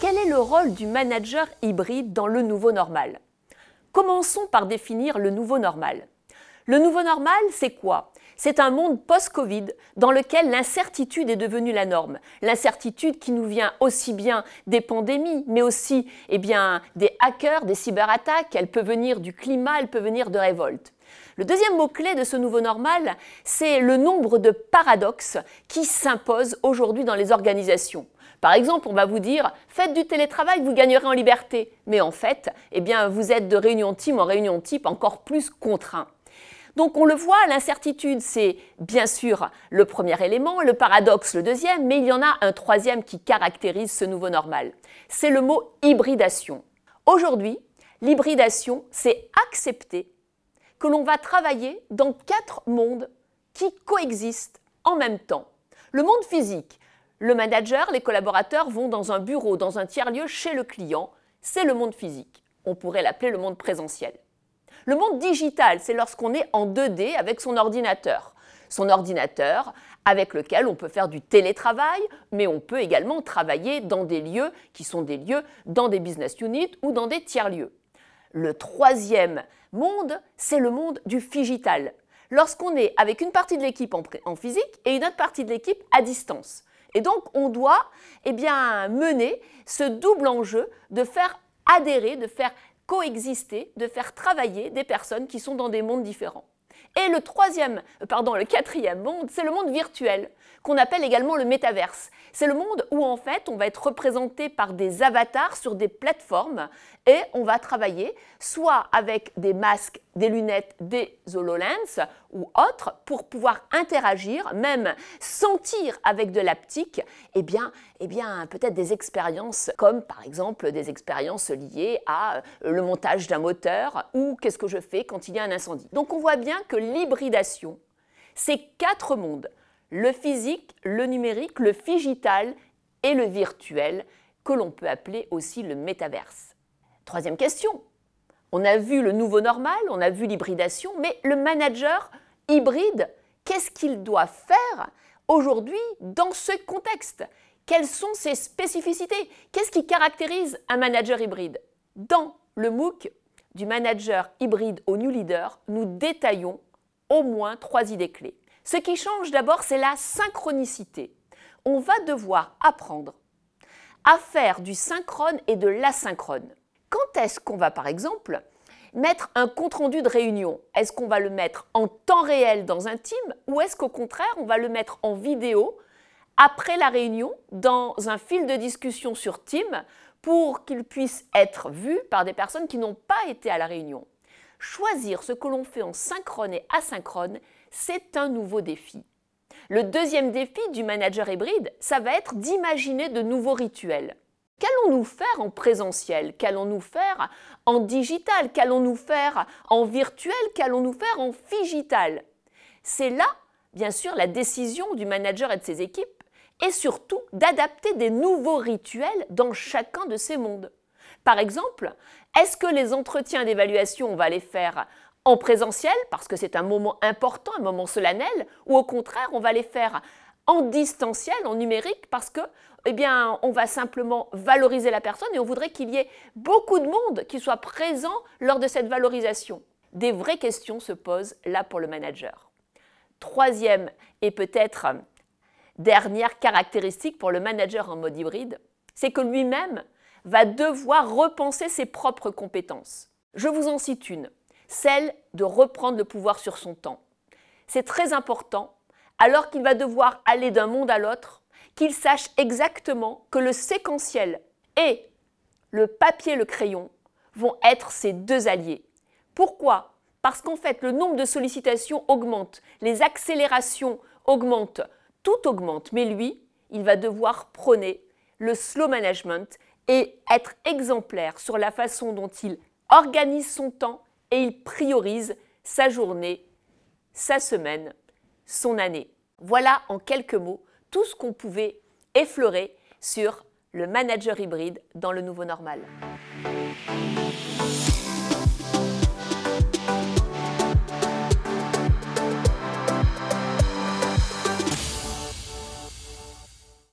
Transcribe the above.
Quel est le rôle du manager hybride dans le nouveau normal? Commençons par définir le nouveau normal. Le nouveau normal, c'est quoi? C'est un monde post-Covid dans lequel l'incertitude est devenue la norme. L'incertitude qui nous vient aussi bien des pandémies, mais aussi eh bien, des hackers, des cyberattaques. Elle peut venir du climat, elle peut venir de révoltes. Le deuxième mot-clé de ce nouveau normal, c'est le nombre de paradoxes qui s'imposent aujourd'hui dans les organisations. Par exemple, on va vous dire faites du télétravail, vous gagnerez en liberté. Mais en fait, eh bien, vous êtes de réunion team en réunion type encore plus contraint. Donc on le voit, l'incertitude, c'est bien sûr le premier élément, le paradoxe le deuxième, mais il y en a un troisième qui caractérise ce nouveau normal. C'est le mot hybridation. Aujourd'hui, l'hybridation, c'est accepter que l'on va travailler dans quatre mondes qui coexistent en même temps. Le monde physique, le manager, les collaborateurs vont dans un bureau, dans un tiers-lieu chez le client. C'est le monde physique. On pourrait l'appeler le monde présentiel. Le monde digital, c'est lorsqu'on est en 2D avec son ordinateur. Son ordinateur avec lequel on peut faire du télétravail, mais on peut également travailler dans des lieux qui sont des lieux dans des business units ou dans des tiers-lieux. Le troisième monde, c'est le monde du digital. Lorsqu'on est avec une partie de l'équipe en, physique et une autre partie de l'équipe à distance. Et donc, on doit eh bien, mener ce double enjeu de faire adhérer, de faire coexister, de faire travailler des personnes qui sont dans des mondes différents. Et le troisième, euh, pardon, le quatrième monde, c'est le monde virtuel, qu'on appelle également le métaverse. C'est le monde où en fait on va être représenté par des avatars sur des plateformes et on va travailler soit avec des masques, des lunettes, des HoloLens ou autres pour pouvoir interagir, même sentir avec de l'aptique, eh bien, eh bien peut-être des expériences comme par exemple des expériences liées à euh, le montage d'un moteur ou qu'est-ce que je fais quand il y a un incendie. Donc on voit bien que l'hybridation, c'est quatre mondes, le physique, le numérique, le digital et le virtuel, que l'on peut appeler aussi le métaverse. Troisième question. On a vu le nouveau normal, on a vu l'hybridation, mais le manager hybride, qu'est-ce qu'il doit faire aujourd'hui dans ce contexte? Quelles sont ses spécificités? Qu'est-ce qui caractérise un manager hybride? Dans le MOOC du manager hybride au New Leader, nous détaillons au moins trois idées clés. Ce qui change d'abord, c'est la synchronicité. On va devoir apprendre à faire du synchrone et de l'asynchrone. Quand est-ce qu'on va, par exemple, mettre un compte-rendu de réunion? Est-ce qu'on va le mettre en temps réel dans un team ou est-ce qu'au contraire, on va le mettre en vidéo après la réunion dans un fil de discussion sur Team pour qu'il puisse être vu par des personnes qui n'ont pas été à la réunion? Choisir ce que l'on fait en synchrone et asynchrone, c'est un nouveau défi. Le deuxième défi du manager hybride, ça va être d'imaginer de nouveaux rituels. Qu'allons-nous faire en présentiel? Qu'allons-nous faire en digital? Qu'allons-nous faire en virtuel? Qu'allons-nous faire en digital? C'est là, bien sûr, la décision du manager et de ses équipes et surtout d'adapter des nouveaux rituels dans chacun de ces mondes. Par exemple, est-ce que les entretiens d'évaluation, on va les faire en présentiel parce que c'est un moment important, un moment solennel, ou au contraire, on va les faire en distanciel, en numérique, parce que, eh bien, on va simplement valoriser la personne et on voudrait qu'il y ait beaucoup de monde qui soit présent lors de cette valorisation. Des vraies questions se posent là pour le manager. Troisième et peut-être dernière caractéristique pour le manager en mode hybride, c'est que lui-même va devoir repenser ses propres compétences. Je vous en cite une, celle de reprendre le pouvoir sur son temps. C'est très important alors qu'il va devoir aller d'un monde à l'autre, qu'il sache exactement que le séquentiel et le papier, le crayon vont être ses deux alliés. Pourquoi? Parce qu'en fait, le nombre de sollicitations augmente, les accélérations augmentent, tout augmente, mais lui, il va devoir prôner le slow management et être exemplaire sur la façon dont il organise son temps et il priorise sa journée, sa semaine, son année. Voilà en quelques mots tout ce qu'on pouvait effleurer sur le manager hybride dans le nouveau normal.